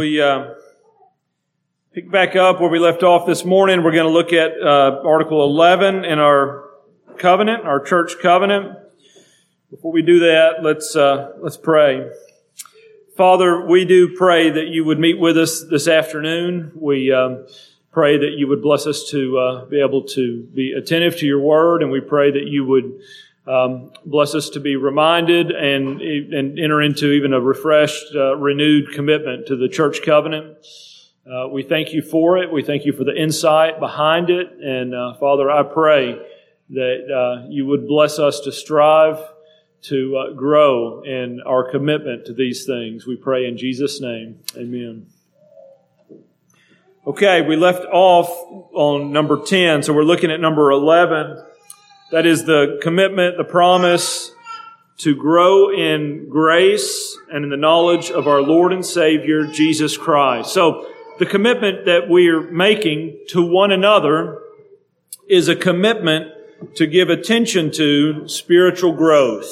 We uh, pick back up where we left off this morning. We're going to look at uh, Article 11 in our covenant, our church covenant. Before we do that, let's uh, let's pray. Father, we do pray that you would meet with us this afternoon. We um, pray that you would bless us to uh, be able to be attentive to your word, and we pray that you would um, bless us to be reminded and, and enter into even a refreshed, uh, renewed commitment to the church covenant. Uh, we thank you for it. We thank you for the insight behind it. And uh, Father, I pray that uh, you would bless us to strive to uh, grow in our commitment to these things. We pray in Jesus' name. Amen. Okay, we left off on number 10, so we're looking at number 11. That is the commitment, the promise to grow in grace and in the knowledge of our Lord and Savior, Jesus Christ. So, the commitment that we are making to one another is a commitment to give attention to spiritual growth.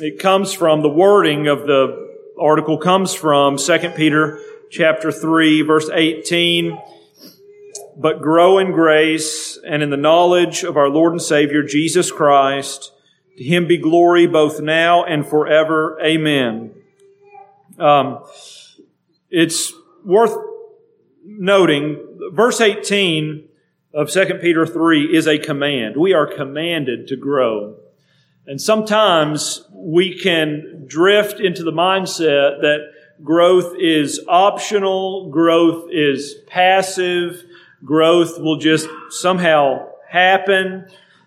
It comes from the wording of the article comes from 2 Peter chapter 3 verse 18 but grow in grace and in the knowledge of our Lord and Savior, Jesus Christ. To him be glory both now and forever. Amen. Um, it's worth noting, verse 18 of 2 Peter 3 is a command. We are commanded to grow. And sometimes we can drift into the mindset that growth is optional, growth is passive, growth will just somehow happen.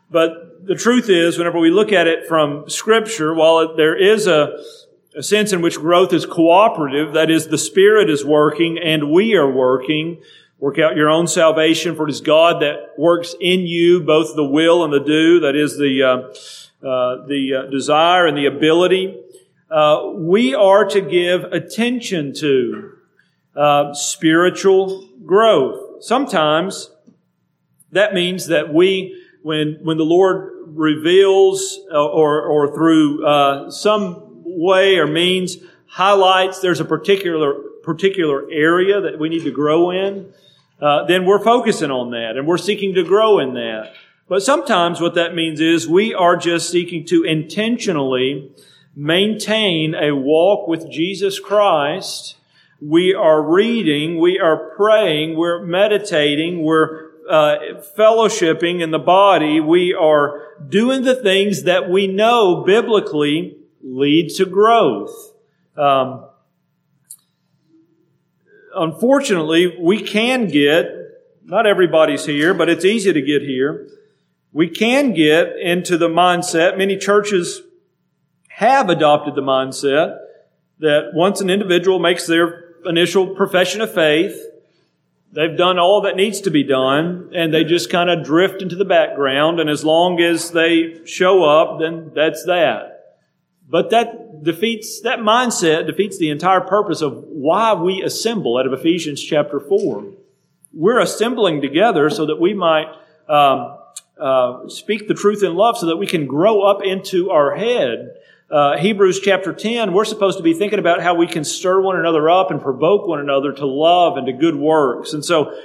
But the truth is, whenever we look at it from Scripture, while there is a, a sense in which growth is cooperative, that is, the Spirit is working and we are working, work out your own salvation, for it is God that works in you both the will and the do, that is the, uh, uh, the uh, desire and the ability. Uh, we are to give attention to uh, spiritual growth sometimes that means that we, when, when the Lord reveals uh, or, or through uh, some way or means highlights there's a particular, particular area that we need to grow in, uh, then we're focusing on that and we're seeking to grow in that. But sometimes what that means is we are just seeking to intentionally maintain a walk with Jesus Christ we are reading, we are praying, we're meditating, we're uh, fellowshipping in the body, we are doing the things that we know biblically lead to growth. Um, unfortunately, we can get, not everybody's here, but it's easy to get here. We can get into the mindset, many churches have adopted the mindset that once an individual makes their initial profession of faith. They've done all that needs to be done, and they just kind of drift into the background. And as long as they show up, then that's that. But that defeats, that mindset defeats the entire purpose of why we assemble out of Ephesians chapter 4. We're assembling together so that we might um, uh, speak the truth in love so that we can grow up into our head uh, Hebrews chapter 10, we're supposed to be thinking about how we can stir one another up and provoke one another to love and to good works. And so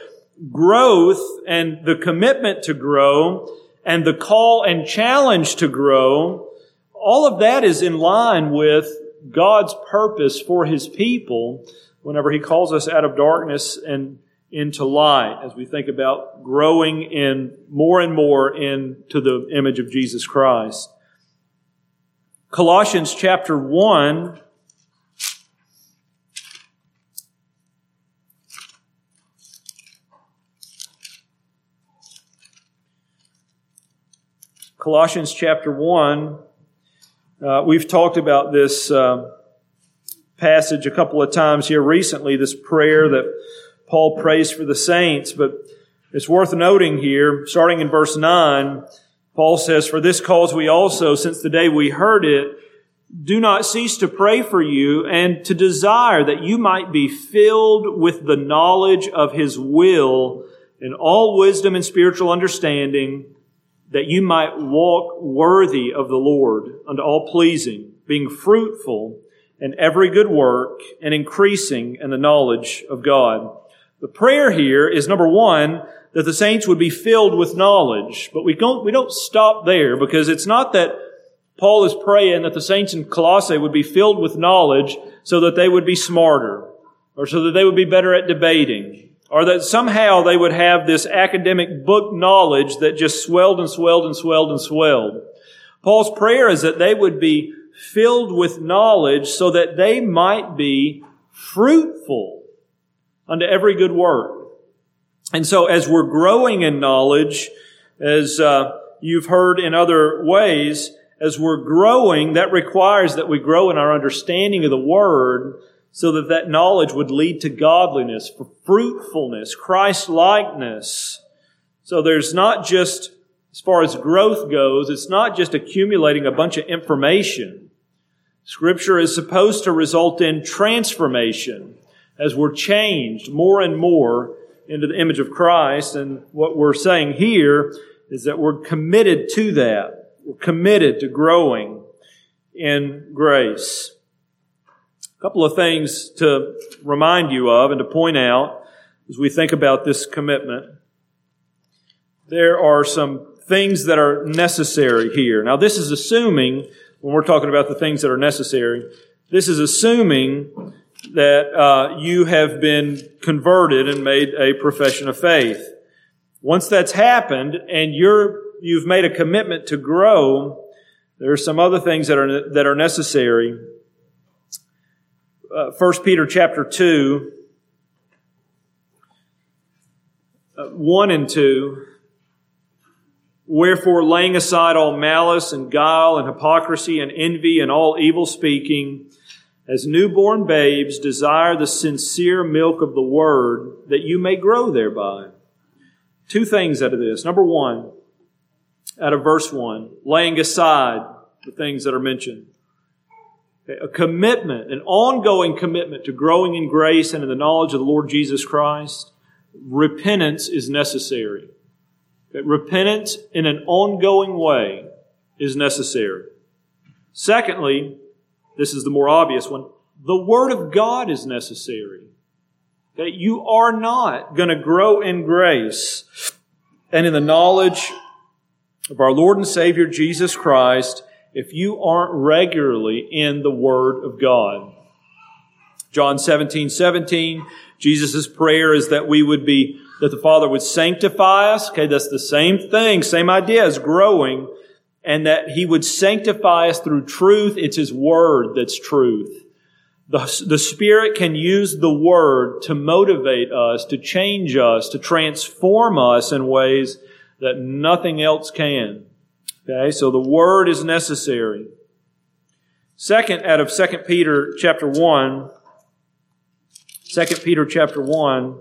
growth and the commitment to grow and the call and challenge to grow, all of that is in line with God's purpose for His people whenever He calls us out of darkness and into light as we think about growing in more and more into the image of Jesus Christ. Colossians chapter 1. Colossians chapter 1. Uh, we've talked about this uh, passage a couple of times here recently, this prayer that Paul prays for the saints, but it's worth noting here, starting in verse 9, Paul says, For this cause we also, since the day we heard it, do not cease to pray for you and to desire that you might be filled with the knowledge of His will in all wisdom and spiritual understanding, that you might walk worthy of the Lord unto all pleasing, being fruitful in every good work and increasing in the knowledge of God. The prayer here is number one, that the saints would be filled with knowledge. But we don't, we don't stop there because it's not that Paul is praying that the saints in Colossae would be filled with knowledge so that they would be smarter or so that they would be better at debating or that somehow they would have this academic book knowledge that just swelled and swelled and swelled and swelled. Paul's prayer is that they would be filled with knowledge so that they might be fruitful unto every good work. And so as we're growing in knowledge, as uh, you've heard in other ways, as we're growing, that requires that we grow in our understanding of the Word so that that knowledge would lead to godliness, fruitfulness, Christ-likeness. So there's not just, as far as growth goes, it's not just accumulating a bunch of information. Scripture is supposed to result in transformation as we're changed more and more into the image of Christ. And what we're saying here is that we're committed to that. We're committed to growing in grace. A couple of things to remind you of and to point out as we think about this commitment. There are some things that are necessary here. Now, this is assuming, when we're talking about the things that are necessary, this is assuming that uh, you have been converted and made a profession of faith. Once that's happened and you're you've made a commitment to grow, there are some other things that are that are necessary. Uh, First uh, Peter chapter two, uh, one and two. Wherefore, laying aside all malice and guile and hypocrisy and envy and all evil speaking as newborn babes, desire the sincere milk of the word that you may grow thereby. Two things out of this. Number one, out of verse one, laying aside the things that are mentioned. A commitment, an ongoing commitment to growing in grace and in the knowledge of the Lord Jesus Christ. Repentance is necessary. Repentance in an ongoing way is necessary. Secondly, this is the more obvious one. The Word of God is necessary. That you are not going to grow in grace and in the knowledge of our Lord and Savior Jesus Christ if you aren't regularly in the Word of God. John 17, 17, Jesus' prayer is that we would be, that the Father would sanctify us. Okay, that's the same thing, same idea as growing and that He would sanctify us through truth. It's His Word that's truth. The, the Spirit can use the Word to motivate us, to change us, to transform us in ways that nothing else can. Okay, so the Word is necessary. Second, out of 2 Peter chapter 1, 2 Peter chapter 1,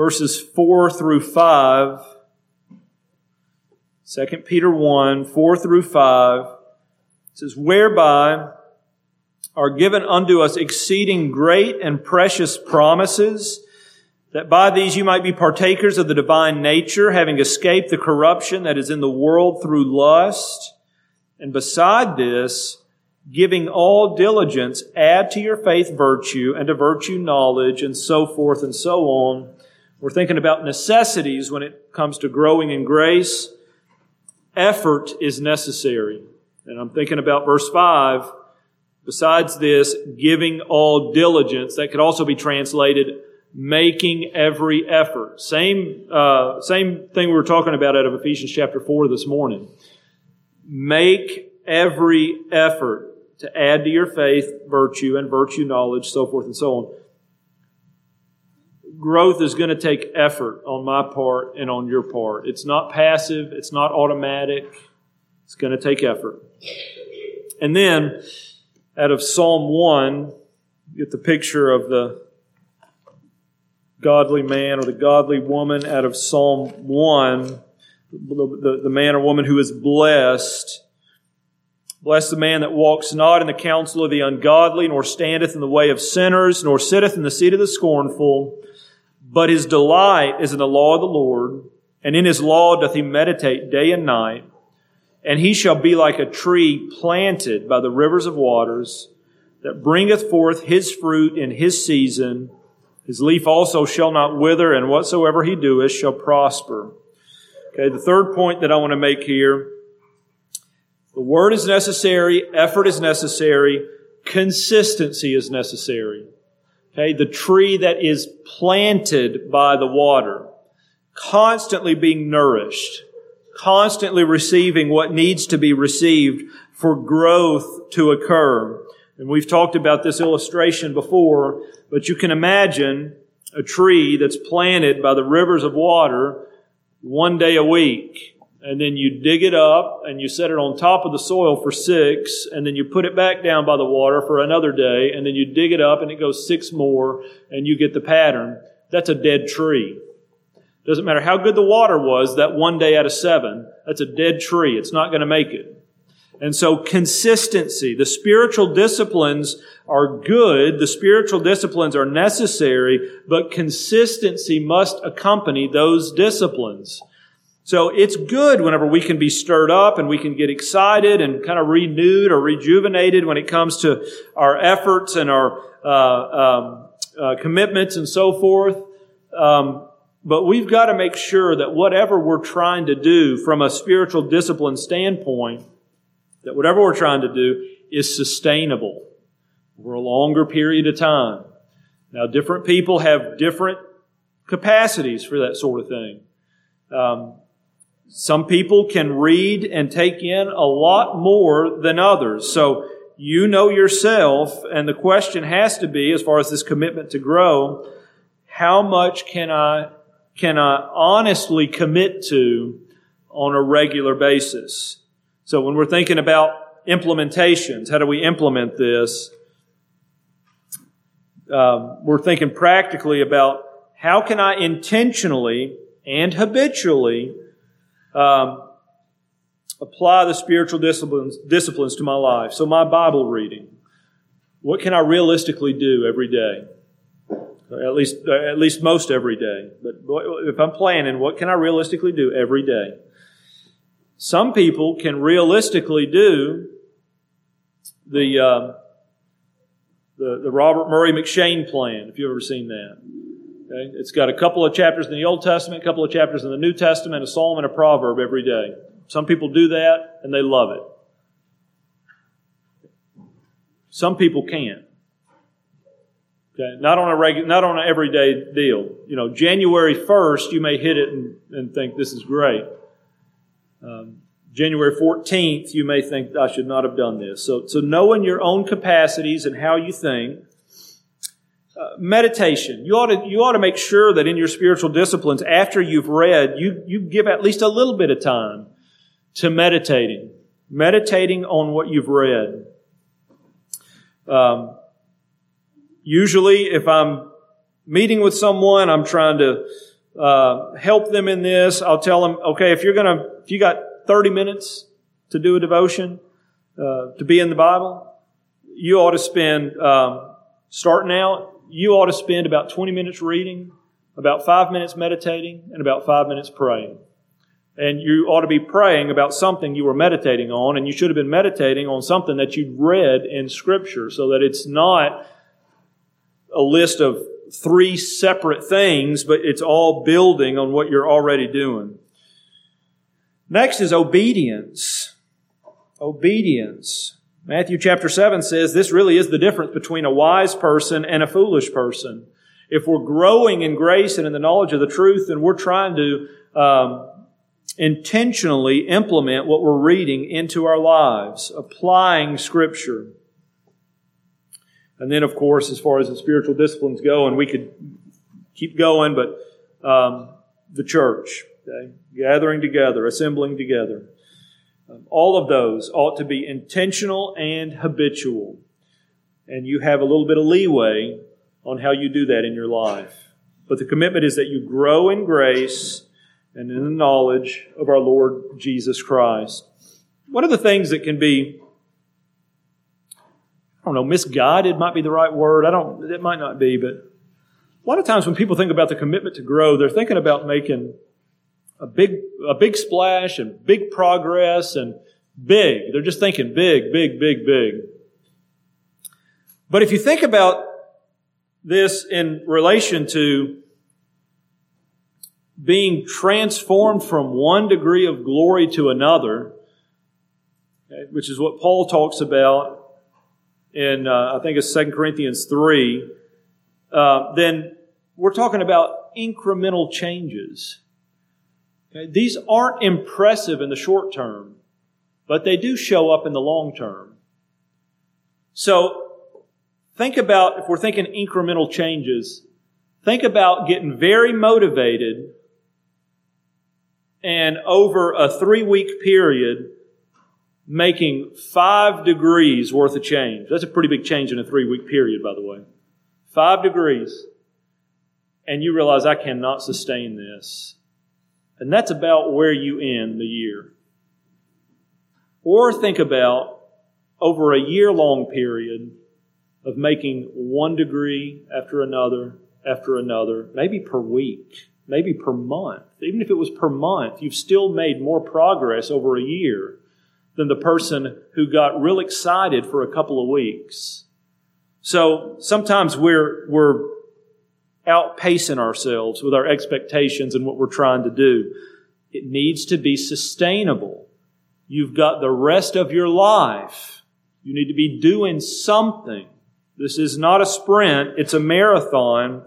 verses 4 through 5. 2 Peter 1, 4 through 5 says, Whereby are given unto us exceeding great and precious promises, that by these you might be partakers of the divine nature, having escaped the corruption that is in the world through lust. And beside this, giving all diligence, add to your faith virtue, and to virtue knowledge, and so forth and so on we're thinking about necessities when it comes to growing in grace. Effort is necessary. And I'm thinking about verse 5. Besides this, giving all diligence. That could also be translated making every effort. Same, uh, same thing we were talking about out of Ephesians chapter 4 this morning. Make every effort to add to your faith virtue and virtue knowledge, so forth and so on growth is going to take effort on my part and on your part. It's not passive, it's not automatic. It's going to take effort. And then, out of Psalm 1, get the picture of the godly man or the godly woman out of Psalm 1, the, the, the man or woman who is blessed. Bless the man that walks not in the counsel of the ungodly, nor standeth in the way of sinners, nor sitteth in the seat of the scornful. But his delight is in the law of the Lord, and in his law doth he meditate day and night. and he shall be like a tree planted by the rivers of waters that bringeth forth his fruit in his season. His leaf also shall not wither, and whatsoever he doeth shall prosper. Okay, the third point that I want to make here the word is necessary, effort is necessary, consistency is necessary. Okay, the tree that is planted by the water, constantly being nourished, constantly receiving what needs to be received for growth to occur. And we've talked about this illustration before, but you can imagine a tree that's planted by the rivers of water one day a week. And then you dig it up and you set it on top of the soil for six, and then you put it back down by the water for another day, and then you dig it up and it goes six more, and you get the pattern. That's a dead tree. Doesn't matter how good the water was that one day out of seven, that's a dead tree. It's not going to make it. And so consistency, the spiritual disciplines are good, the spiritual disciplines are necessary, but consistency must accompany those disciplines. So it's good whenever we can be stirred up and we can get excited and kind of renewed or rejuvenated when it comes to our efforts and our uh, um, uh, commitments and so forth. Um, but we've got to make sure that whatever we're trying to do from a spiritual discipline standpoint that whatever we're trying to do is sustainable over a longer period of time. Now, different people have different capacities for that sort of thing. Um, some people can read and take in a lot more than others. So you know yourself, and the question has to be, as far as this commitment to grow, how much can I can I honestly commit to on a regular basis? So when we're thinking about implementations, how do we implement this? Um, we're thinking practically about how can I intentionally and habitually um, apply the spiritual disciplines, disciplines to my life. So my Bible reading. What can I realistically do every day? At least, at least most every day. But if I'm planning, what can I realistically do every day? Some people can realistically do the, uh, the, the Robert Murray M'Cheyne plan, if you've ever seen that. Okay? It's got a couple of chapters in the Old Testament, a couple of chapters in the New Testament, a psalm and a proverb every day. Some people do that and they love it. Some people can't. Okay, not on a regular, not on an everyday deal. You know, January first, you may hit it and, and think this is great. Um, January 14th, you may think, I should not have done this. So, so knowing your own capacities and how you think, meditation. You ought, to, you ought to make sure that in your spiritual disciplines, after you've read, you, you give at least a little bit of time to meditating. Meditating on what you've read. Um, usually, if I'm meeting with someone, I'm trying to uh, help them in this. I'll tell them, okay, if you're gonna, if you got 30 minutes to do a devotion, uh, to be in the Bible, you ought to spend, um, starting out, you ought to spend about 20 minutes reading, about five minutes meditating, and about five minutes praying. And you ought to be praying about something you were meditating on, and you should have been meditating on something that you'd read in Scripture so that it's not a list of three separate things, but it's all building on what you're already doing. Next is obedience. Obedience. Matthew chapter 7 says this really is the difference between a wise person and a foolish person. If we're growing in grace and in the knowledge of the truth, then we're trying to um, intentionally implement what we're reading into our lives, applying Scripture. And then, of course, as far as the spiritual disciplines go, and we could keep going, but um, the church, okay? gathering together, assembling together. All of those ought to be intentional and habitual. And you have a little bit of leeway on how you do that in your life. But the commitment is that you grow in grace and in the knowledge of our Lord Jesus Christ. One of the things that can be I don't know, misguided might be the right word. I don't, it might not be, but a lot of times when people think about the commitment to grow, they're thinking about making a big, a big splash and big progress and big. They're just thinking big, big, big, big. But if you think about this in relation to being transformed from one degree of glory to another, which is what Paul talks about in, uh, I think it's 2 Corinthians 3, uh, then we're talking about incremental changes. Okay? These aren't impressive in the short term, but they do show up in the long term. So, think about, if we're thinking incremental changes, think about getting very motivated and over a three week period, making five degrees worth of change. That's a pretty big change in a three week period, by the way. Five degrees. And you realize I cannot sustain this. And that's about where you end the year. Or think about over a year long period of making one degree after another after another, maybe per week maybe per month. Even if it was per month, you've still made more progress over a year than the person who got real excited for a couple of weeks. So sometimes we're, we're outpacing ourselves with our expectations and what we're trying to do. It needs to be sustainable. You've got the rest of your life. You need to be doing something. This is not a sprint, it's a marathon.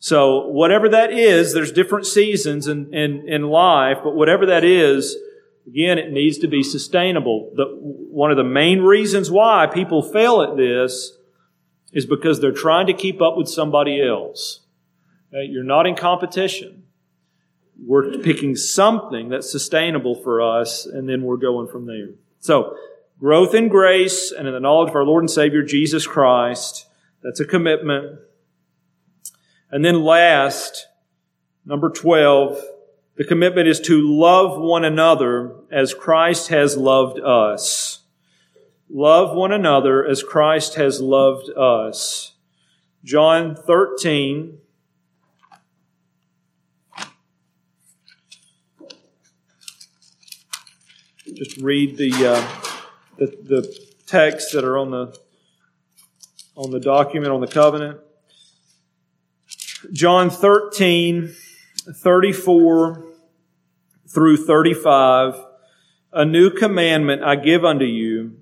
So whatever that is, there's different seasons in, in, in life, but whatever that is, again, it needs to be sustainable. The, one of the main reasons why people fail at this is because they're trying to keep up with somebody else. Uh, you're not in competition. We're picking something that's sustainable for us, and then we're going from there. So, growth in grace and in the knowledge of our Lord and Savior Jesus Christ, that's a commitment. And then last, number 12, the commitment is to love one another as Christ has loved us. Love one another as Christ has loved us. John 13, just read the, uh, the, the texts that are on the on the document on the covenant. John 13, 34 through 35. A new commandment I give unto you,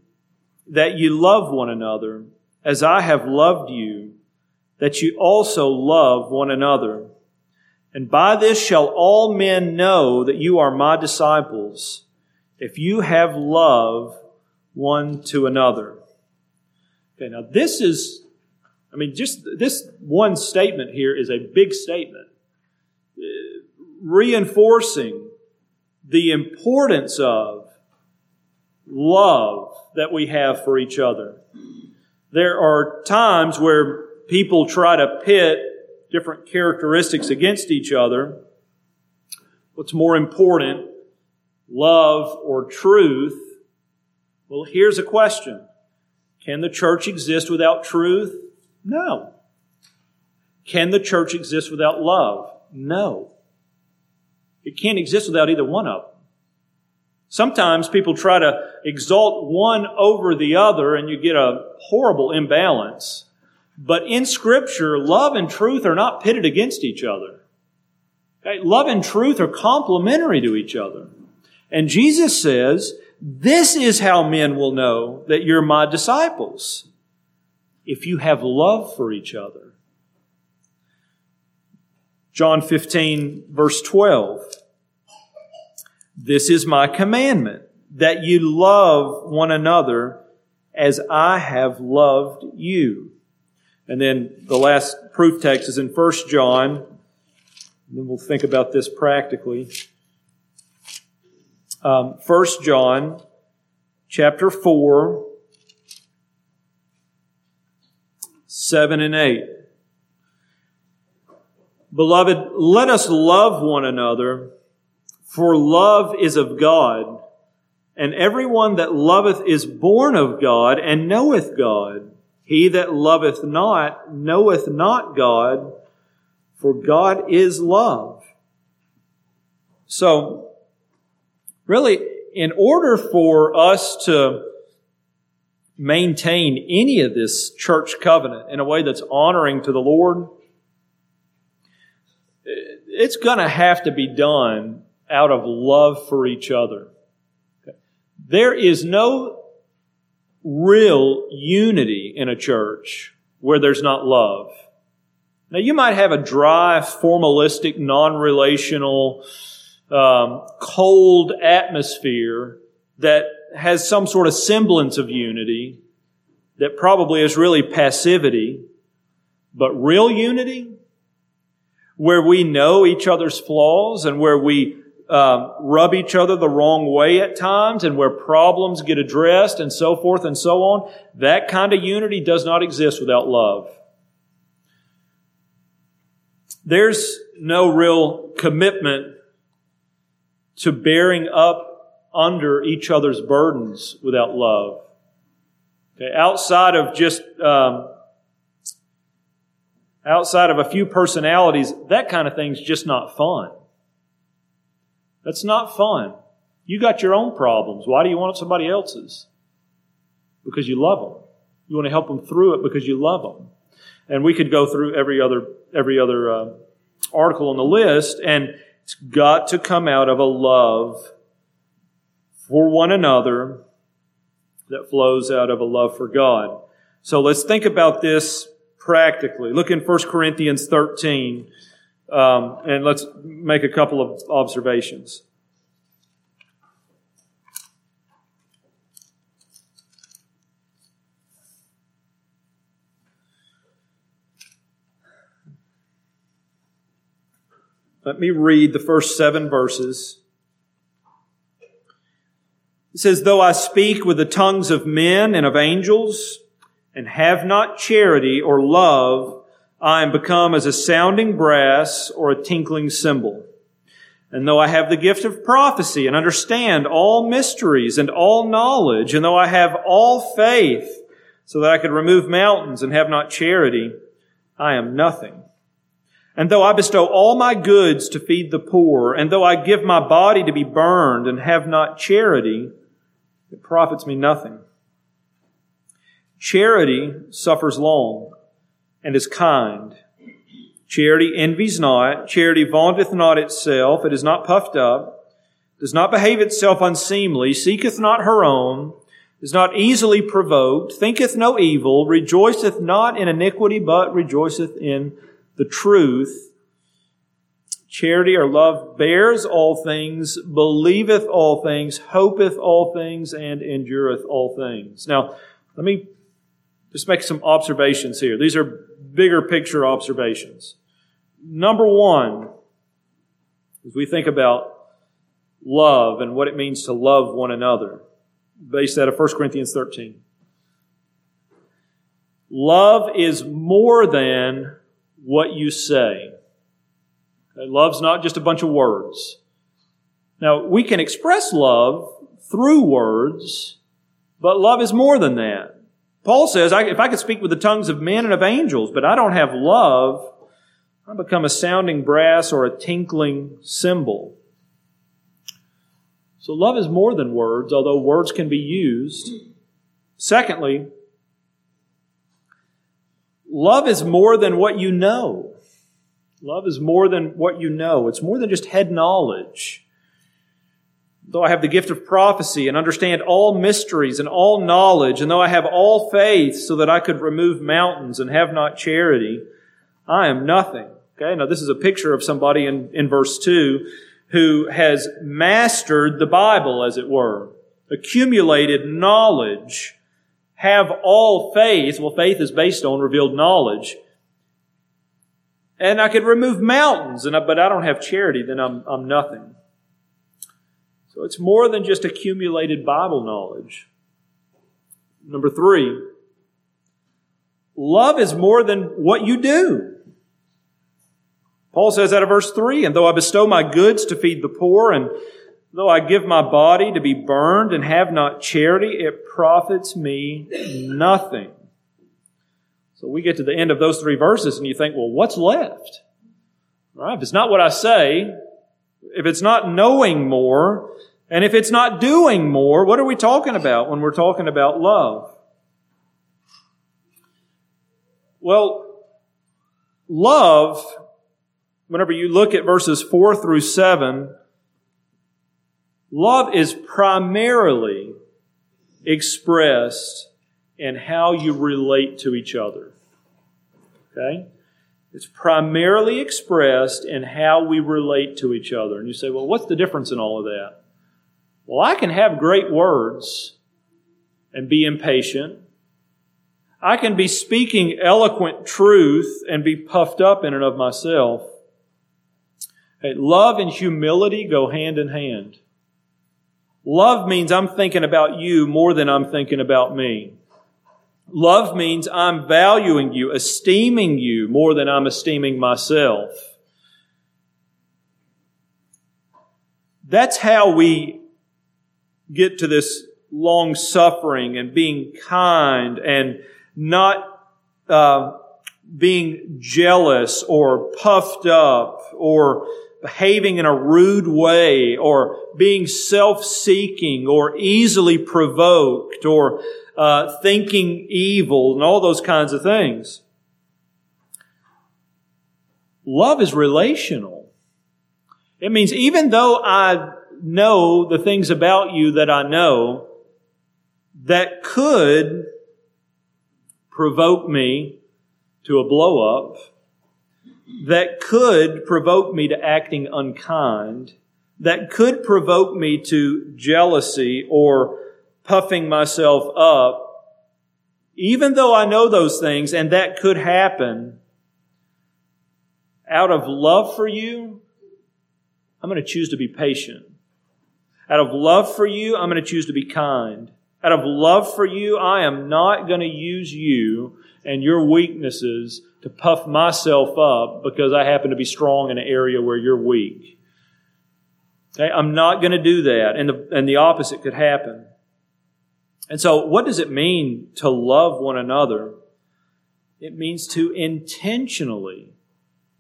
that you love one another as I have loved you, that you also love one another. And by this shall all men know that you are my disciples, if you have love one to another. Okay, now this is I mean, just this one statement here is a big statement, uh, reinforcing the importance of love that we have for each other. There are times where people try to pit different characteristics against each other. What's more important, love or truth? Well, here's a question. Can the church exist without truth? No. Can the church exist without love? No. It can't exist without either one of them. Sometimes people try to exalt one over the other and you get a horrible imbalance. But in scripture, love and truth are not pitted against each other. Okay? Love and truth are complementary to each other. And Jesus says, this is how men will know that you're my disciples if you have love for each other. John 15, verse 12. This is my commandment, that you love one another as I have loved you. And then the last proof text is in 1 John. And then we'll think about this practically. Um, 1 John chapter 4, 7 and 8. Beloved, let us love one another, for love is of God, and everyone that loveth is born of God and knoweth God. He that loveth not knoweth not God, for God is love. So, really, in order for us to maintain any of this church covenant in a way that's honoring to the Lord, it's going to have to be done out of love for each other. There is no real unity in a church where there's not love. Now, you might have a dry, formalistic, non-relational, um, cold atmosphere that has some sort of semblance of unity that probably is really passivity, but real unity, where we know each other's flaws and where we uh, rub each other the wrong way at times and where problems get addressed and so forth and so on, that kind of unity does not exist without love. There's no real commitment to bearing up under each other's burdens without love. Okay, outside of just um, outside of a few personalities, that kind of thing's just not fun. That's not fun. You got your own problems. Why do you want somebody else's? Because you love them. You want to help them through it because you love them. And we could go through every other every other uh, article on the list, and it's got to come out of a love for one another that flows out of a love for God. So let's think about this practically. Look in 1 Corinthians 13, um, and let's make a couple of observations. Let me read the first seven verses. It says, Though I speak with the tongues of men and of angels, and have not charity or love, I am become as a sounding brass or a tinkling cymbal. And though I have the gift of prophecy and understand all mysteries and all knowledge, and though I have all faith so that I could remove mountains and have not charity, I am nothing. And though I bestow all my goods to feed the poor, and though I give my body to be burned and have not charity, it profits me nothing. Charity suffers long and is kind. Charity envies not. Charity vaunteth not itself. It is not puffed up, does not behave itself unseemly, seeketh not her own, is not easily provoked, thinketh no evil, rejoiceth not in iniquity, but rejoiceth in the truth. Charity or love bears all things, believeth all things, hopeth all things, and endureth all things. Now, let me just make some observations here. These are bigger picture observations. Number one, as we think about love and what it means to love one another, based out of 1 Corinthians 13. Love is more than what you say. Okay, love's not just a bunch of words. Now, we can express love through words, but love is more than that. Paul says, if I could speak with the tongues of men and of angels, but I don't have love, I become a sounding brass or a tinkling cymbal. So love is more than words, although words can be used. Secondly, Love is more than what you know. Love is more than what you know. It's more than just head knowledge. Though I have the gift of prophecy and understand all mysteries and all knowledge, and though I have all faith so that I could remove mountains and have not charity, I am nothing. Okay, now this is a picture of somebody in, in verse 2 who has mastered the Bible, as it were, accumulated knowledge have all faith. Well, faith is based on revealed knowledge. And I could remove mountains, and I, but I don't have charity, then I'm, I'm nothing. So it's more than just accumulated Bible knowledge. Number three, love is more than what you do. Paul says out of verse 3 And though I bestow my goods to feed the poor and Though I give my body to be burned and have not charity, it profits me nothing. So we get to the end of those three verses and you think, well, what's left? Right? If it's not what I say, if it's not knowing more, and if it's not doing more, what are we talking about when we're talking about love? Well, love, whenever you look at verses 4 through 7, love is primarily expressed in how you relate to each other. Okay? It's primarily expressed in how we relate to each other. And you say, well, what's the difference in all of that? Well, I can have great words and be impatient. I can be speaking eloquent truth and be puffed up in and of myself. Hey, love and humility go hand in hand. Love means I'm thinking about you more than I'm thinking about me. Love means I'm valuing you, esteeming you more than I'm esteeming myself. That's how we get to this long suffering and being kind and not uh, being jealous or puffed up or behaving in a rude way or being self-seeking or easily provoked or uh, thinking evil and all those kinds of things. Love is relational. It means even though I know the things about you that I know that could provoke me to a blow up, that could provoke me to acting unkind, that could provoke me to jealousy or puffing myself up, even though I know those things and that could happen, out of love for you, I'm going to choose to be patient. Out of love for you, I'm going to choose to be kind. Out of love for you, I am not going to use you and your weaknesses to puff myself up because I happen to be strong in an area where you're weak. Okay? I'm not going to do that. And the, and the opposite could happen. And so, what does it mean to love one another? It means to intentionally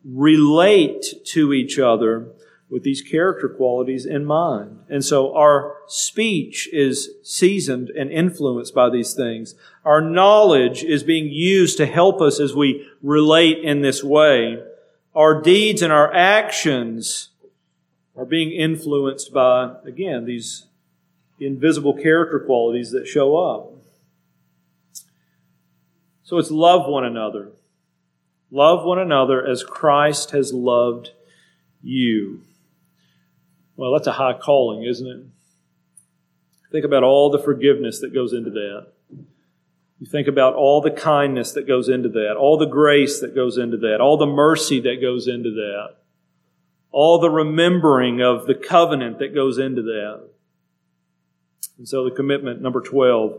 relate to each other with these character qualities in mind. And so our speech is seasoned and influenced by these things. Our knowledge is being used to help us as we relate in this way. Our deeds and our actions are being influenced by, again, these invisible character qualities that show up. So it's love one another. Love one another as Christ has loved you. Well, that's a high calling, isn't it? Think about all the forgiveness that goes into that. You think about all the kindness that goes into that, all the grace that goes into that, all the mercy that goes into that, all the remembering of the covenant that goes into that. And so the commitment, number 12,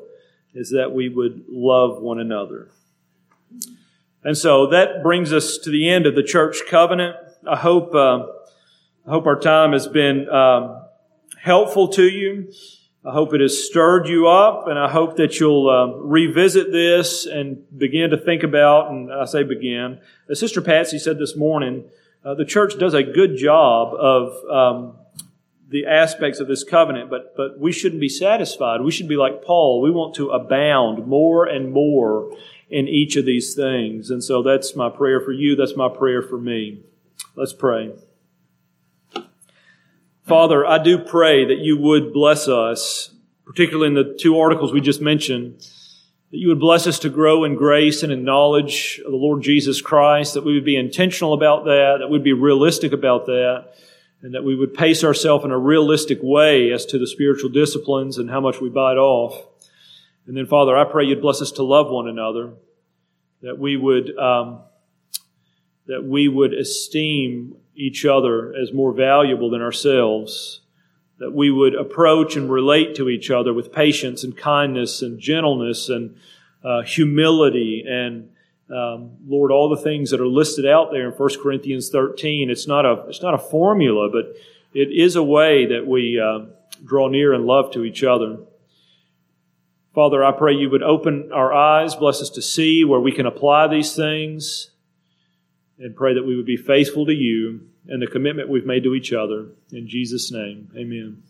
is that we would love one another. And so that brings us to the end of the church covenant. I hope, uh, I hope our time has been um, helpful to you. I hope it has stirred you up, and I hope that you'll uh, revisit this and begin to think about, and I say begin. As Sister Patsy said this morning, uh, the church does a good job of um, the aspects of this covenant, but, but we shouldn't be satisfied. We should be like Paul. We want to abound more and more in each of these things. And so that's my prayer for you. That's my prayer for me. Let's pray. Father, I do pray that you would bless us, particularly in the two articles we just mentioned, that you would bless us to grow in grace and in knowledge of the Lord Jesus Christ, that we would be intentional about that, that we'd be realistic about that, and that we would pace ourselves in a realistic way as to the spiritual disciplines and how much we bite off. And then, Father, I pray you'd bless us to love one another, that we would, um, that we would esteem each other as more valuable than ourselves, that we would approach and relate to each other with patience and kindness and gentleness and uh, humility and um, Lord, all the things that are listed out there in 1 Corinthians 13. It's not a it's not a formula, but it is a way that we uh, draw near and love to each other. Father, I pray you would open our eyes, bless us to see where we can apply these things, and pray that we would be faithful to you and the commitment we've made to each other. In Jesus' name, amen.